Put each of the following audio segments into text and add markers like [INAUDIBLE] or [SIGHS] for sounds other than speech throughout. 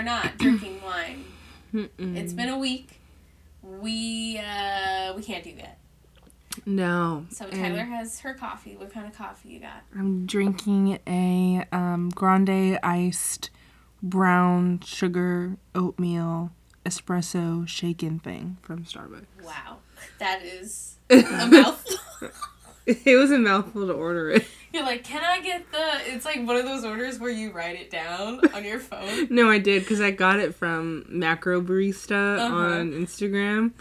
are not [CLEARS THROAT] drinking wine. It's been a week. We uh we can't do that. No. So and Tyler has her coffee. What kind of coffee you got? I'm drinking a um, grande iced brown sugar oatmeal espresso shaken thing from Starbucks. Wow, that is [LAUGHS] a mouthful. [LAUGHS] [LAUGHS] It was a mouthful to order it. [LAUGHS] You're like, can I get the? It's like one of those orders where you write it down [LAUGHS] on your phone. No, I did because I got it from Macro Barista Uh-huh. on Instagram.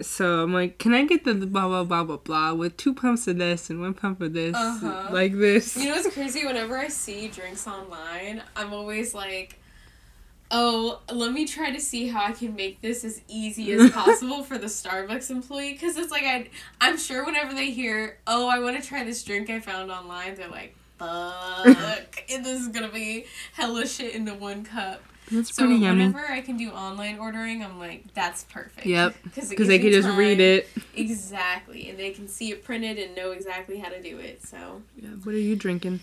So I'm like, can I get the blah blah blah blah blah with two pumps of this and one pump of this, Uh-huh. like this? You know what's crazy? Whenever I see drinks online, I'm always like, oh, let me try to see how I can make this as easy as [LAUGHS] possible for the Starbucks employee. Because it's like, I, I'm sure whenever they hear, oh, I want to try this drink I found online, they're like, fuck, [LAUGHS] and this is going to be hella shit into one cup. That's So pretty yummy. whenever I can do online ordering, I'm like, that's perfect. Yep, Because they can just read it. Exactly. And they can see it printed and know exactly how to do it. So. Yeah, what are you drinking?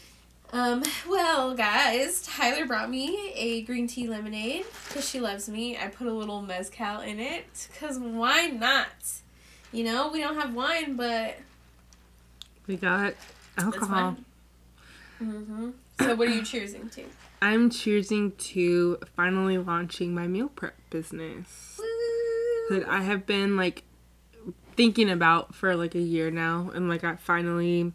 Um, well, guys, Tyler brought me a green tea lemonade because she loves me. I put a little mezcal in it because why not? You know, we don't have wine, but We got alcohol. Mm-hmm. So, what are you choosing to? [CLEARS THROAT] I'm choosing to finally launching my meal prep business that I have been like thinking about for like a year now, and like I finally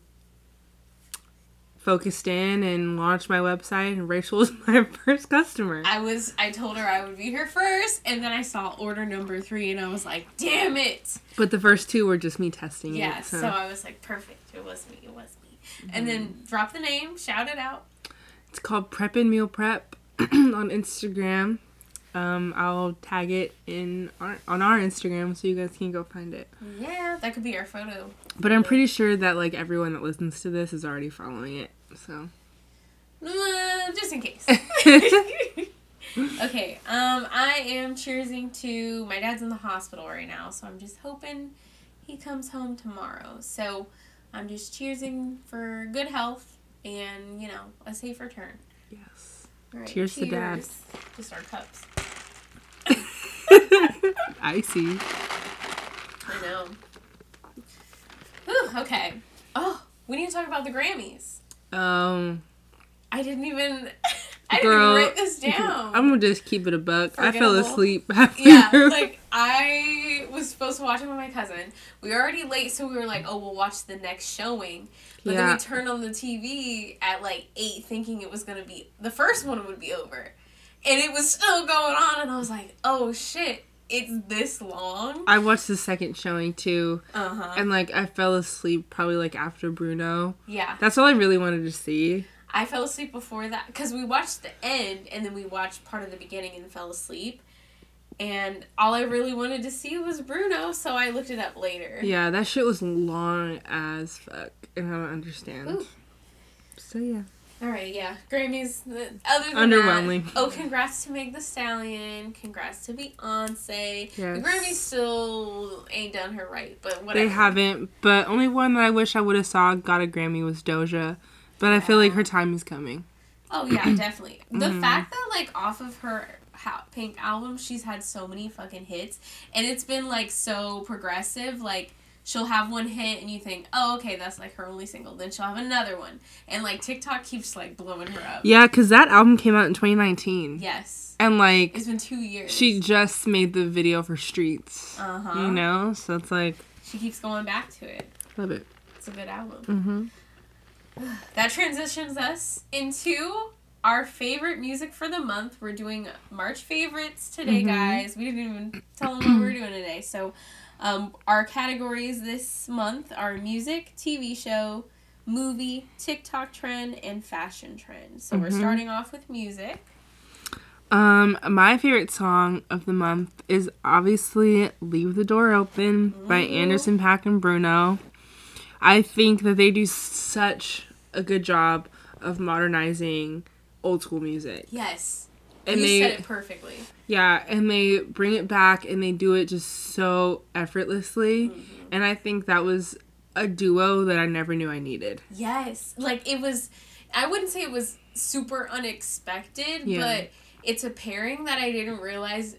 focused in and launched my website, and Rachel was [LAUGHS] my first customer. I was, I told her I would be here first, and then I saw order number three, and I was like, damn it! But the first two were just me testing it. Yeah, it. so I was like, perfect. It was me. It was me. And then mm-hmm. drop the name, shout it out. It's called Prep and Meal Prep [CLEARS THROAT] on Instagram. Um, I'll tag it in our, on our Instagram so you guys can go find it. Yeah, that could be our photo. But I'm pretty sure that like everyone that listens to this is already following it. So Uh, just in case. [LAUGHS] [LAUGHS] okay, um, I am cheersing to my dad's in the hospital right now, so I'm just hoping he comes home tomorrow. So I'm just cheersing for good health and you know a safe return. yes. All right, Cheers to Dad. Just our cups. [LAUGHS] I see. I know. Whew, okay. Oh, we need to talk about the Grammys. Um, I didn't even. [LAUGHS] I didn't Girl, write this down. I'm gonna just keep it a buck. I fell asleep [LAUGHS] yeah, like I was supposed to watch it with my cousin. We were already late, so we were like, "Oh, we'll watch the next showing." But then we turned on the TV at like eight, thinking it was gonna be the first one would be over, and it was still going on. And I was like, "Oh shit, it's this long." I watched the second showing too, Uh huh. and like I fell asleep probably like after Bruno. Yeah, That's all I really wanted to see. I fell asleep before that because we watched the end and then we watched part of the beginning and fell asleep. And all I really wanted to see was Bruno, so I looked it up later. Yeah, that shit was long as fuck, and I don't understand. Ooh. So yeah. All right, yeah. Grammys. Other than Underwhelming. That, oh, congrats to Meg The Stallion. Congrats to Beyonce. Yes. The Grammys still ain't done her right, but whatever. They haven't, but only one that I wish I would have saw got a Grammy was Doja. But I feel like her time is coming. Oh yeah, [CLEARS THROAT] definitely. The Mm-hmm. fact that like off of her Pink album, she's had so many fucking hits, and it's been like so progressive. Like she'll have one hit, and you think, oh okay, that's like her only single. Then she'll have another one, and like TikTok keeps like blowing her up. Yeah, because that album came out in 2019. Yes, And like, it's been two years. she just made the video for Streets. uh huh. You know? So it's like, She keeps going back to it. love it. It's a good album. hmm [SIGHS] That transitions us into our favorite music for the month. We're doing March favorites today, Mhm. guys. We didn't even tell them what we were doing today. So, um, our categories this month are music, TV show, movie, TikTok trend, and fashion trend. So, we're Mhm. starting off with music. Um, my favorite song of the month is obviously Leave the Door Open by Anderson Paak and Bruno. I think that they do such a good job of modernizing old school music. Yes. And you they said it perfectly. Yeah, and they bring it back and they do it just so effortlessly. Mm-hmm. And I think that was a duo that I never knew I needed. Yes. Like it was I wouldn't say it was super unexpected, Yeah. but it's a pairing that I didn't realize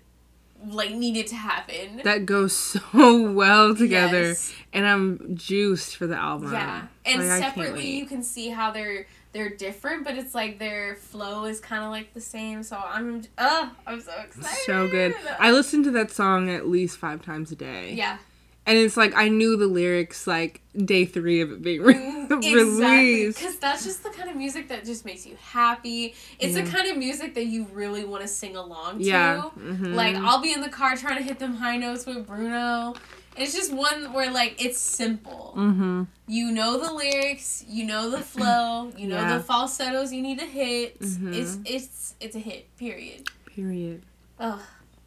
like needed to happen. That goes [LAUGHS] so well together, Yes. and I'm juiced for the album. Yeah, and Like, separately you can see how they're they're different, but it's like their flow is kind of like the same. So I'm, uh, I'm so excited. So good. I listen to that song at least five times a day. yeah, And it's like I knew the lyrics like day three of it being re- [LAUGHS] exactly. released. Because that's just the kind of music that just makes you happy. It's Yeah. the kind of music that you really want to sing along to. Yeah. mhm. Like I'll be in the car trying to hit them high notes with Bruno. It's just one where like it's simple. Mhm. You know the lyrics, you know the flow, you know Yeah. the falsettos you need to hit. Mhm. It's it's it's a hit. Period. Period. Ugh.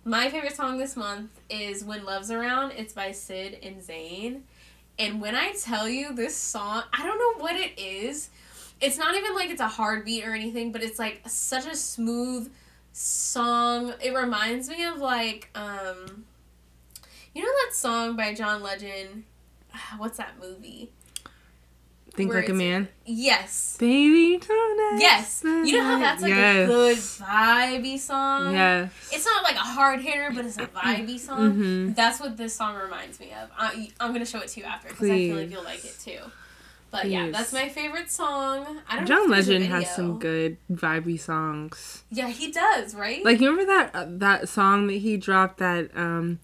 My favorite song this month is When Love's Around. It's by Sid and Zayn. And when I tell you this song, I don't know what it is. It's not even like it's a hard beat or anything, but it's like such a smooth song. It reminds me of like um you know that song by John Legend? What's that movie? Think Where like a man. Yes. Baby tonight. Yes. You know how that's like yes. a good vibey song? Yes. It's not like a hard hitter, but it's a vibey song. Mhm. That's what this song reminds me of. I, I'm gonna show it to you after because I feel like you'll like it too. But yeah, that's my favorite song. I don't John Legend has some good vibey songs. Yeah, he does, right? Like you remember that uh, that song that he dropped that um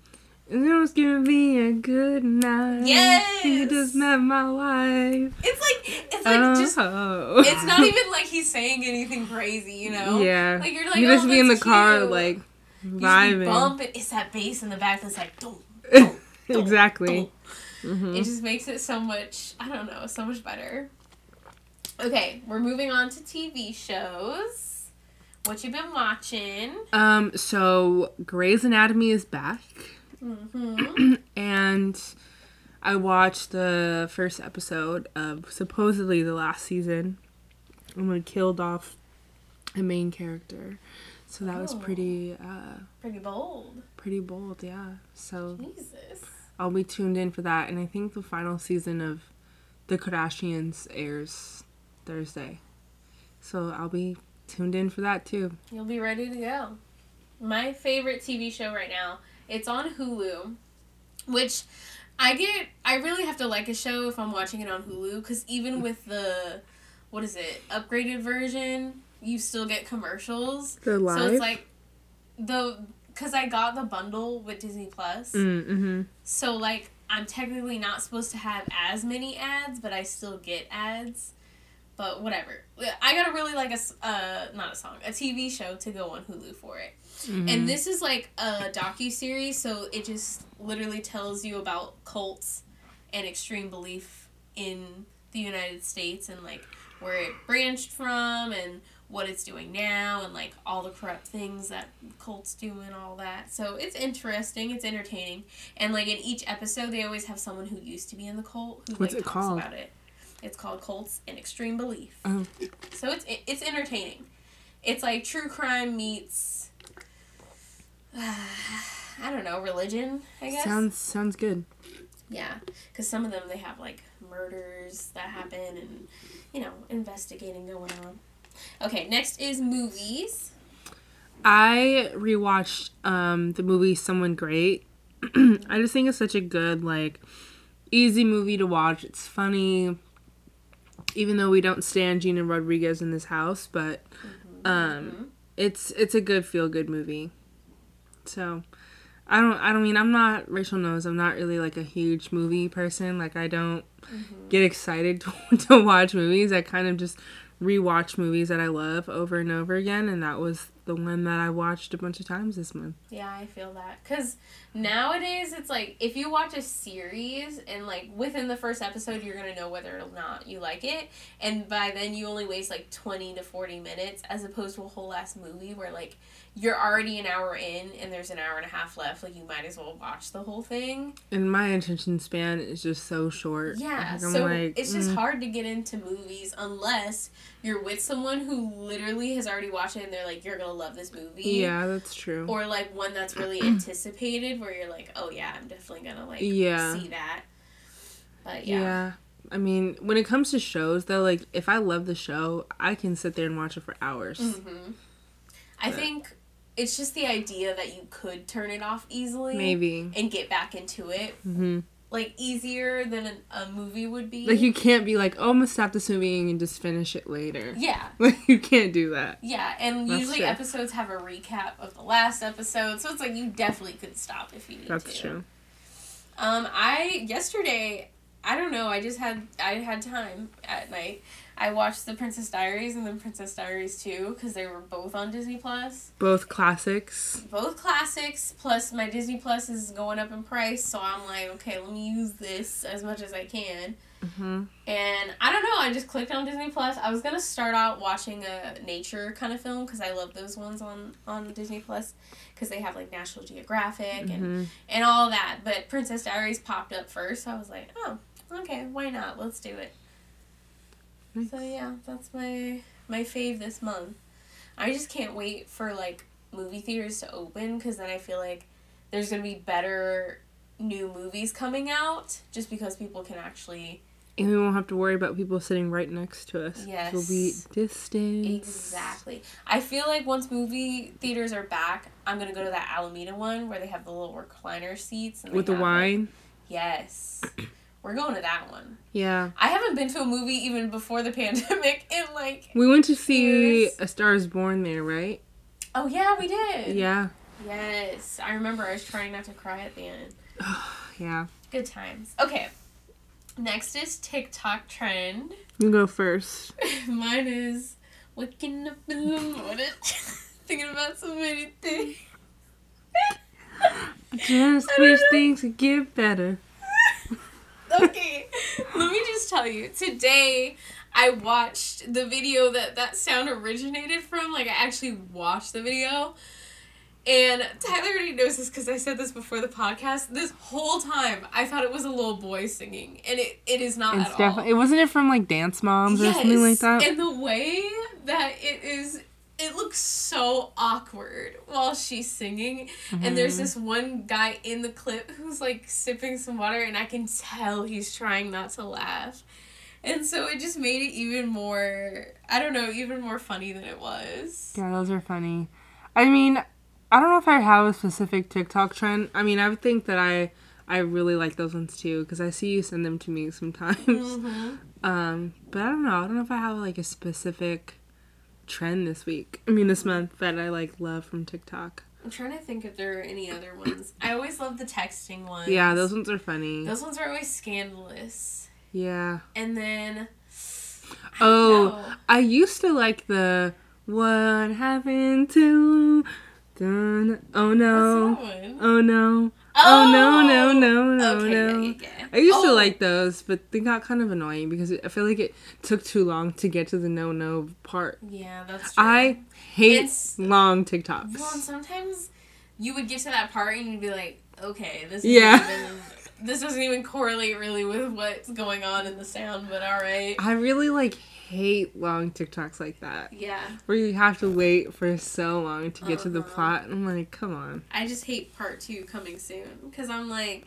it was gonna be a good night. Yes! You just met my wife. it's like it's like just. Oh. It's not even like he's saying anything crazy, you know. Yeah. Like you're like, you oh, just be in the that's car cute. like just vibing. bumping. It's that bass in the back that's like, dum, dum, [LAUGHS] exactly. dum. hmm It just makes it so much, I don't know, so much better. Okay, we're moving on to TV shows. What you been watching? Um. So Grey's Anatomy is back, Mm-hmm. [CLEARS THROAT] and I watched the first episode of supposedly the last season, and we killed off a main character. So that was Oh. pretty uh Pretty bold. pretty bold, yeah. So Jesus. I'll be tuned in for that, and I think the final season of The Kardashians airs Thursday, so I'll be tuned in for that too. You'll be ready to go. My favorite TV show right now, it's on Hulu, which I get, I really have to like a show if I'm watching it on Hulu, because even with the, what is it, upgraded version, you still get commercials. The live. So it's like, the, because I got the bundle with Disney Plus. Mm-hmm. So like I'm technically not supposed to have as many ads, but I still get ads. But whatever. I gotta really like a uh not a song, a TV show to go on Hulu for it. Mm-hmm. And this is like a docu series, so it just literally tells you about cults and extreme belief in the United States and like where it branched from and what it's doing now and like all the corrupt things that cults do and all that. So it's interesting, it's entertaining. And like in each episode they always have someone who used to be in the cult who What's like it talks called? about it. It's called Cults and Extreme Belief. Oh. So it's it's entertaining. It's like true crime meets [SIGHS] I don't know, religion, I guess. Sounds sounds good. Yeah, because some of them they have like murders that happen and you know investigating going on. Okay, next is movies. I rewatched um the movie Someone Great. [CLEARS THROAT] I just think it's such a good like easy movie to watch. It's funny. Even though we don't stand Gina Rodriguez in this house, but mm-hmm. um mm-hmm. it's it's a good feel good movie. So I don't I don't mean I'm not Rachel knows I'm not really like a huge movie person. Like I don't mm-hmm. get excited [LAUGHS] to, to watch movies. I kind of just rewatch movies that I love over and over again and that was the one that I watched a bunch of times this month. Yeah, I feel that. Because nowadays, it's like if you watch a series and like within the first episode, you're going to know whether or not you like it. And by then, you only waste like 20 to 40 minutes as opposed to a whole last movie where like you're already an hour in and there's an hour and a half left. Like you might as well watch the whole thing. And my attention span is just so short. Yeah, Like, so like, it's just mm. hard to get into movies unless you're with someone who literally has already watched it and they're like, you're gonna love this movie. Yeah, that's true. Or like one that's really [CLEARS THROAT] anticipated where you're like, oh yeah, I'm definitely gonna like Yeah. see that. But yeah. yeah. I mean, when it comes to shows though, like if I love the show, I can sit there and watch it for hours. hmm I think it's just the idea that you could turn it off easily Maybe. and get back into it hmm like easier than a, a movie would be. Like you can't be like, oh, I'm gonna stop this movie and just finish it later. yeah. [LAUGHS] Like you can't do that. Yeah, and That's usually true. episodes have a recap of the last episode, so it's like you definitely could stop if you need That's to. true. Um, I yesterday, I don't know, I just had I had time at night. I watched the Princess Diaries and then Princess Diaries 2 because they were both on Disney Plus. Both classics. Both classics, plus my Disney Plus is going up in price, so I'm like, okay, let me use this as much as I can. hmm And I don't know, I just clicked on Disney Plus. I was gonna start out watching a nature kind of film because I love those ones on on Disney Plus because they have like National Geographic and hmm and all that. But Princess Diaries popped up first, so I was like, oh, okay, why not? Let's do it. Nice. So yeah, that's my my fave this month. I just can't wait for like movie theaters to open because then I feel like there's gonna be better new movies coming out just because people can actually And we won't have to worry about people sitting right next to us. Yes. We'll be distant. exactly. I feel like once movie theaters are back, I'm gonna go to that Alameda one where they have the little recliner seats and With the have, like- wine. yes, we're going to that one. Yeah. I haven't been to a movie even before the [LAUGHS] pandemic in like We went to see Years. A Star is Born there, right? oh yeah we did Yeah. yes I remember I was trying not to cry at the end [SIGHS] yeah. good times okay next is TikTok trend You go first. [LAUGHS] mine is waking up in the morning [LAUGHS] thinking about so many things Just wish things could get better. okay, let me just tell you. Today, I watched the video that that sound originated from. Like, I actually watched the video. And Tyler already knows this because I said this before the podcast. This whole time, I thought it was a little boy singing, and it, it is not It's at definitely. all. It wasn't it from like Dance Moms or something like that. And the way that it is, it looks so awkward while she's singing. And there's Mhm. this one guy in the clip who's like sipping some water, and I can tell he's trying not to laugh. And so it just made it even more, I don't know, even more funny than it was. Yeah, those are funny. I mean, I don't know if I have a specific TikTok trend. I mean, I would think that I I really like those ones too because I see you send them to me sometimes. hmm [LAUGHS] Um, but I don't know. I don't know if I have like a specific trend this week. I mean, this month that I like love from TikTok. I'm trying to think if there are any other ones. I always love the texting ones. Yeah, those ones are funny. Those ones are always scandalous. Yeah. And then. I Oh, know. I used to like the what happened to dun oh no What's that one? oh no Oh, oh no no no no okay, no. Yeah, yeah, yeah. I used to Oh, like those, but they got kind of annoying because I feel like it took too long to get to the no no part. Yeah, that's true. I hate It's- long TikToks. Well, sometimes you would get to that part and you'd be like, okay, this Yeah. even, this doesn't even correlate really with what's going on in the sound, but all right. I really like hate long TikToks like that Yeah, where you have to wait for so long to get to the Uh-huh. plot. I'm like, come on. I just hate part two coming soon because I'm like,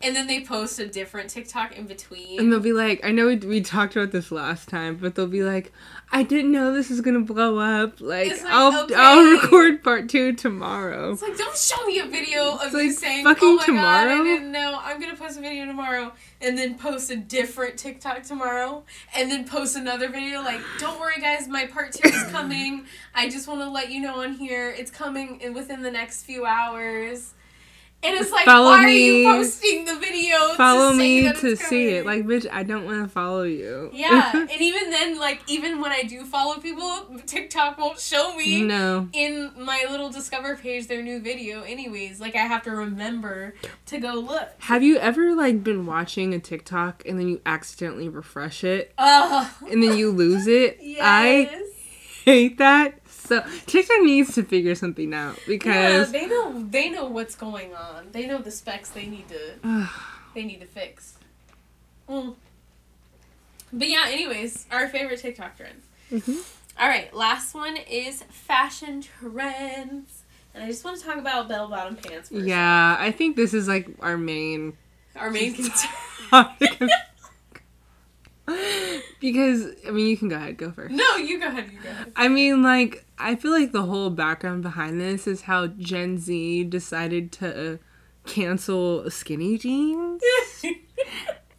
and then they post a different TikTok in between. And they'll be like, I know we, we talked about this last time, but they'll be like, I didn't know this was gonna blow up. Like, like, I'll okay. I'll record part two tomorrow. It's like, don't show me a video of It's you like, saying, oh fucking "Oh my god. I didn't know. I'm gonna post a video tomorrow," and then post a different TikTok tomorrow, and then post another video like, "Don't worry, guys, my part two is [LAUGHS] coming. I just want to let you know on here, it's coming in within the next few hours." And it's like, Follow why me. are you posting the video? Follow to me to see it. Like, bitch, I don't want to follow you. yeah, [LAUGHS] and even then, like, even when I do follow people, TikTok won't show me no. in my little discover page their new video anyways like i have to remember to go look Have you ever like been watching a TikTok and then you accidentally refresh it and then you lose it? [LAUGHS] yes. I hate that. So TikTok needs to figure something out yeah, because they know they know what's going on they know the specs they need to [SIGHS] they need to fix Mm. but yeah anyways our favorite tiktok trend Mhm. all right last one is fashion trends and i just want to talk about bell bottom pants for yeah, I think this is like our main our main [LAUGHS] concern. [LAUGHS] [LAUGHS] because I mean, you can go ahead, go first. No, you go ahead. You go ahead. I mean, like, I feel like the whole background behind this is how Gen Z decided to cancel skinny jeans. [LAUGHS]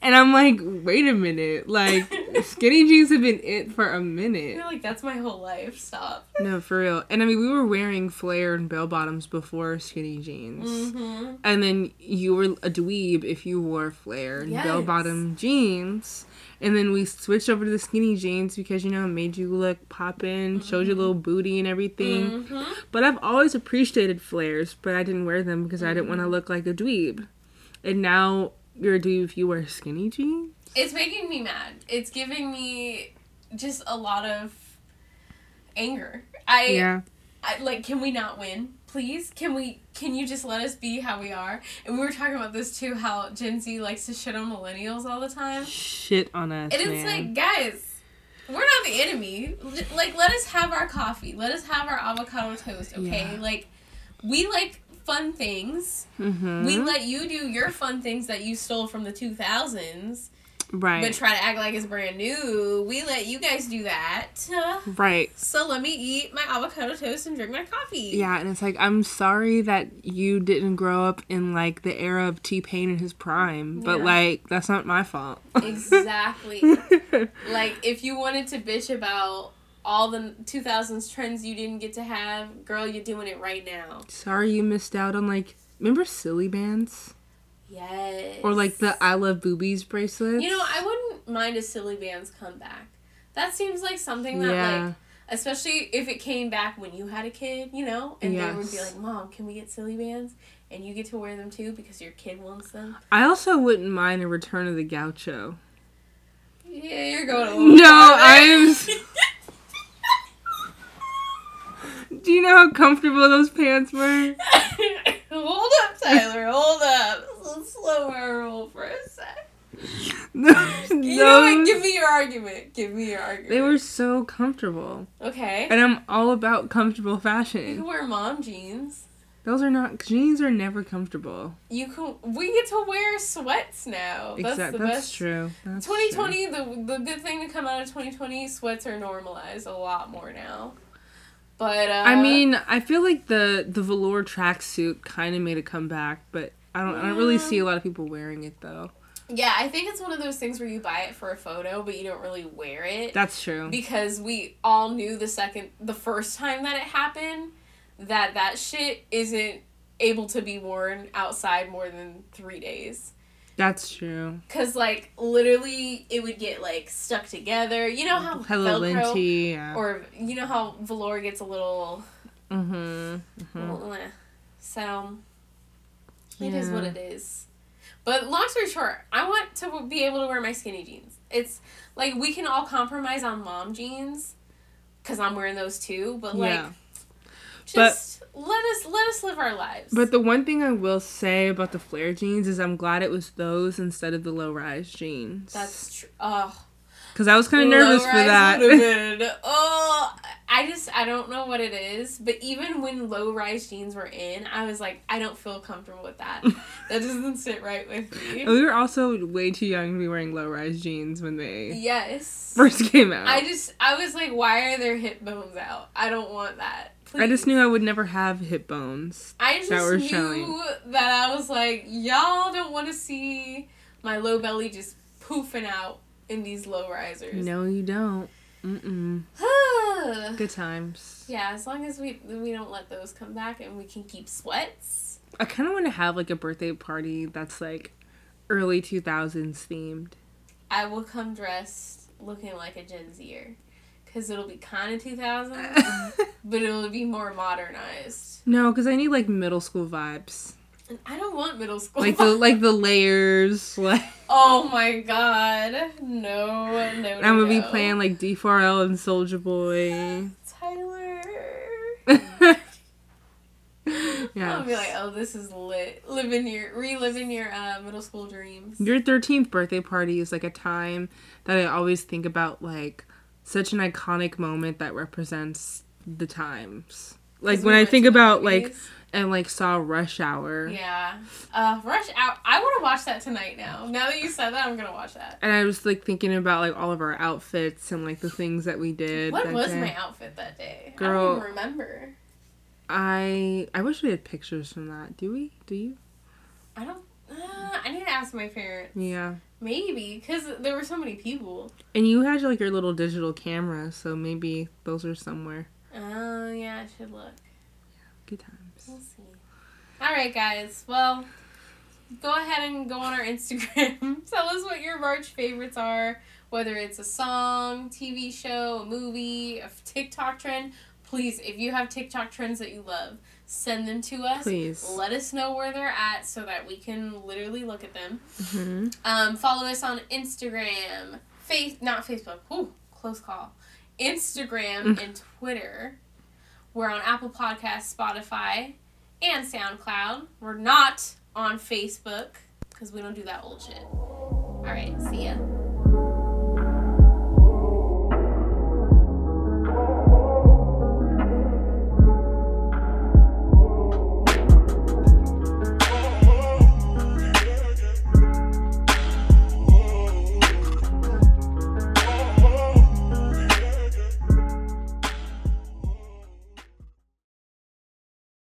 And I'm like, wait a minute. Like, [LAUGHS] skinny jeans have been it for a minute. feel like that's my whole life. Stop. No, for real. And I mean, we were wearing flare and bell bottoms before skinny jeans. Mm-hmm. And then you were a dweeb if you wore flare and Yes. bell bottom jeans. And then we switched over to the skinny jeans because, you know, it made you look poppin', showed your little booty and everything. Mm-hmm. But I've always appreciated flares, but I didn't wear them because I didn't want to look like a dweeb. And now you're a dweeb if you wear skinny jeans? It's making me mad. It's giving me just a lot of anger. I, Yeah. I like. Can we not win, please? Can we? Can you just let us be how we are? And we were talking about this too. How Gen Z likes to shit on millennials all the time. Shit on us. And it's man. like, guys, we're not the enemy. Like, let us have our coffee. Let us have our avocado toast, okay? Yeah. Like, we like fun things. Mhm. We let you do your fun things that you stole from the 2000s, right. but try to act like it's brand new. We let you guys do that. right. So let me eat my avocado toast and drink my coffee. Yeah, and it's like I'm sorry that you didn't grow up in like the era of T Pain in his prime, but Yeah. like that's not my fault. [LAUGHS] Exactly. like, if you wanted to bitch about all the 2000s trends you didn't get to have, girl, you're doing it right now. sorry you missed out on like remember Silly Bandz Yes. or like the I love boobies bracelet. You know, I wouldn't mind a silly band's comeback. That seems like something that, yeah, like, especially if it came back when you had a kid, you know, and they would be like, "Mom, can we get Silly Bandz?" And you get to wear them too because your kid wants them. I also wouldn't mind a return of the gaucho. Yeah, you're going No. I'm. [LAUGHS] Do you know how comfortable those pants were? [LAUGHS] hold up, Tyler. Hold up. Slow our roll for a sec. [LAUGHS] no, You know what? Give me your argument. Give me your argument. they were so comfortable, okay. and I'm all about comfortable fashion. You can wear mom jeans. Those are not jeans are never comfortable. You can. We get to wear sweats now. That's Exactly. the That's best. true. That's 2020, the the good thing to come out of 2020, sweats are normalized a lot more now. But uh, I mean, I feel like the the velour tracksuit kind of made a comeback, but I don't I don't really see a lot of people wearing it though. yeah, I think it's one of those things where you buy it for a photo, but you don't really wear it That's true. because we all knew the second, the first time that it happened, that that shit isn't able to be worn outside more than three days. That's true. Cause like literally, it would get like stuck together. You know how Hello, Velcro, Linty. Yeah. or you know how velour gets a little mm-hmm. hmm Well, eh. So it is what it is. But long story short, I want to be able to wear my skinny jeans. It's like we can all compromise on mom jeans because I'm wearing those too. But like, Yeah. But- just let us let us live our lives. But the one thing I will say about the flare jeans is I'm glad it was those instead of the low rise jeans. that's true. Oh, because I was kind of nervous for that. oh, [LAUGHS] I just I don't know what it is. But even when low rise jeans were in, I was like, I don't feel comfortable with that. [LAUGHS] that doesn't sit right with me. Oh, we were also way too young to be wearing low rise jeans when they Yes. first came out. I just I was like, why are their hip bones out? I don't want that. Please. I just knew I would never have hip bones. I just that knew showing. that I was like, y'all don't want to see my low belly just poofing out in these low risers. No, you don't. Mm-mm. [SIGHS] Good times. Yeah, as long as we we don't let those come back and we can keep sweats. I kind of want to have like a birthday party that's like early 2000s themed. I will come dressed looking like a Gen Zer. Cause it'll be kind of 2000, [LAUGHS] but it'll be more modernized. no, because I need like middle school vibes. I don't want middle school. Like the [LAUGHS] like the layers. [LAUGHS] Like Oh my god. No, no, no. I'm gonna be playing like D4L and Soulja Boy. [LAUGHS] Tyler. yeah. I'll be like, oh, this is lit. Living your, reliving your uh, middle school dreams. Your 13th birthday party is like a time that I always think about, like such an iconic moment that represents the times. Like when we I think about like movies. And like saw Rush Hour. Yeah. Uh, Rush Hour. I want to watch that tonight now. Now that you said that, I'm going to watch that. And I was like thinking about like all of our outfits and like the things that we did. What was day. my outfit that day? Girl, I don't even remember. I I wish we had pictures from that. Do we? Do you? I don't. Uh, I need to ask my parents. Yeah. Maybe because there were so many people. And you had like your little digital camera, so maybe those are somewhere. Oh yeah, I should look. Yeah, good times. We'll see. All right, guys. Well, go ahead and go on our [LAUGHS] Instagram. Tell us what your March favorites are. Whether it's a song, TV show, a movie, a TikTok trend. Please, if you have TikTok trends that you love, send them to us. Please. Let us know where they're at so that we can literally look at them. hmm Um, follow us on Instagram, Face, not Facebook. Ooh, close call. Instagram [LAUGHS] and Twitter. We're on Apple Podcasts, Spotify, and SoundCloud. We're not on Facebook because we don't do that old shit. All right, see ya.